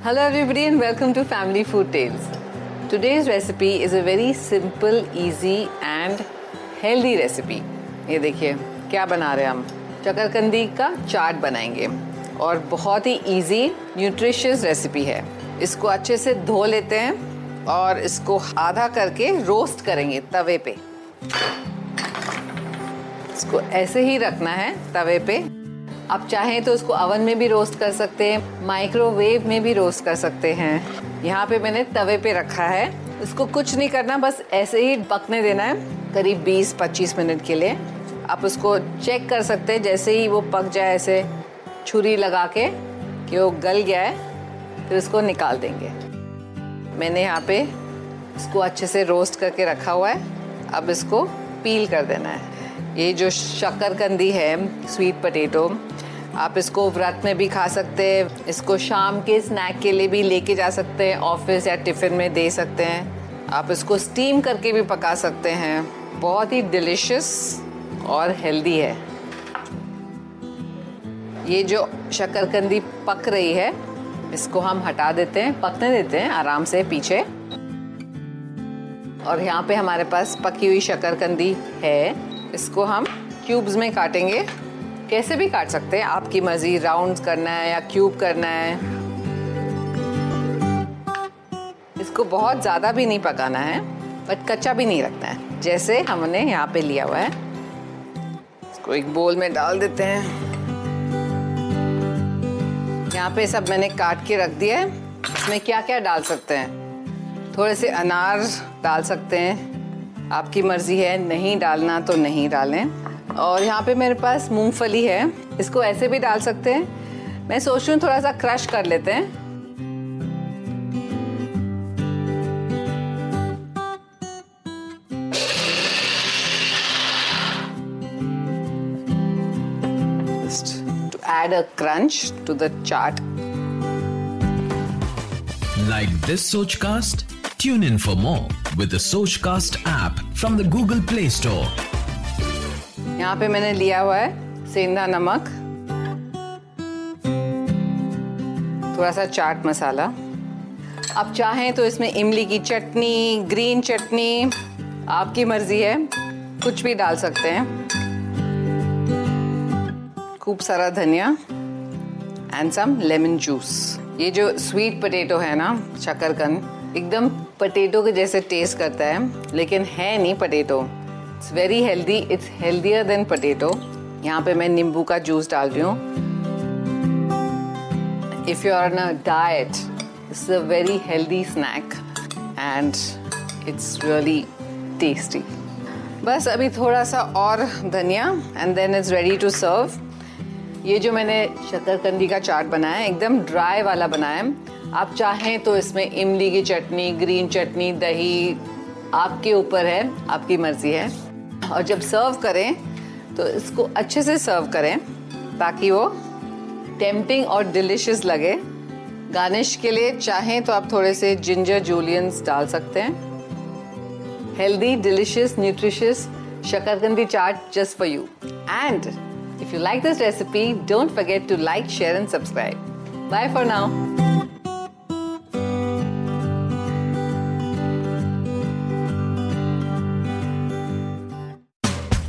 Hello everybody and welcome to Family Food Tales. Today's recipe is a very simple, easy and healthy recipe. ये देखिए क्या बना रहे हैं हम चकरकंदी का चाट बनाएँगे और बहुत ही इजी न्यूट्रिशियस रेसिपी है इसको अच्छे से धो लेते हैं और इसको आधा करके रोस्ट करेंगे तवे पे इसको ऐसे ही रखना है तवे पे आप चाहें तो उसको अवन में भी रोस्ट कर सकते हैं माइक्रोवेव में भी रोस्ट कर सकते हैं। यहाँ पे मैंने तवे पे रखा है। इसको कुछ नहीं करना, बस ऐसे ही पकने देना है, करीब 20-25 मिनट के लिए। आप उसको चेक कर सकते हैं, जैसे ही वो पक जाए, ऐसे छुरी लगा के कि वो गल गया है, फिर उसको निकाल देंगे। मैंने यहाँ पे इसको अच्छे से रोस्ट करके रखा हुआ है। अब इसको पील कर देना है। ये जो शक्करकंदी है स्वीट पटेटो आप इसको व्रत में भी खा सकते हैं, इसको शाम के स्नैक के लिए भी लेके जा सकते हैं ऑफ़िस या टिफ़िन में दे सकते हैं। आप इसको स्टीम करके भी पका सकते हैं। बहुत ही डिलिशियस और हेल्दी है। ये जो शक्करकंदी पक रही है, इसको हम हटा देते हैं, पकने देते हैं आराम से पीछे। और यहाँ पे हमारे पास पकी हुई शक्करकंदी है। इसको हम क्यूब्स में काटेंगे। कैसे भी काट सकते हैं, आपकी मर्ज़ी राउंड करना है या क्यूब करना है। इसको बहुत ज़्यादा भी नहीं पकाना है बट कच्चा भी नहीं रखना है, जैसे हमने यहाँ पे लिया हुआ है। इसको एक बोल में डाल देते हैं। यहाँ पे सब मैंने काट के रख दिया है। इसमें क्या क्या डाल सकते हैं? थोड़े से अनार डाल सकते हैं। आपकी मर्ज़ी है, नहीं डालना तो नहीं डालें और यहाँ पे मेरे पास मूंगफली है, इसको ऐसे भी डाल सकते हैं मैं सोच रही हूँ थोड़ा सा क्रश कर लेते हैं add a crunch to the chart. Like this Sochcast? Tune in for more with the Sochcast app from the Google Play Store. यहाँ पे मैंने लिया हुआ है सेंधा नमक थोड़ा सा चाट मसाला। आप चाहें तो इसमें इमली की चटनी, ग्रीन चटनी, आपकी मर्ज़ी है, कुछ भी डाल सकते हैं। खूब सारा धनिया एंड सम लेमन जूस ये जो स्वीट पोटैटो है ना शकरकंद एकदम पोटैटो के जैसे टेस्ट करता है, लेकिन है नहीं potato it's very healthy it's healthier than potato यहाँ पे मैं नींबू का जूस डाल रही हूँ. If you are a diet it's a very healthy snack and it's really tasty बस अभी थोड़ा सा और धनिया and then it's ready to serve ये जो मैंने शक्करकंदी का चाट बनाया है, एकदम ड्राई वाला बनाया है आप चाहें तो इसमें इमली की चटनी ग्रीन चटनी, दही आपके ऊपर है, आपकी मर्ज़ी है। और जब सर्व करें तो इसको अच्छे से सर्व करें, ताकि वो टेम्पटिंग और डिलिशियस लगे। गार्निश के लिए चाहें तो आप थोड़े से जिंजर जूलियंस डाल सकते हैं। Healthy delicious nutritious शकरकंदी chaat just for you and if you like this recipe don't forget to like share and subscribe bye for now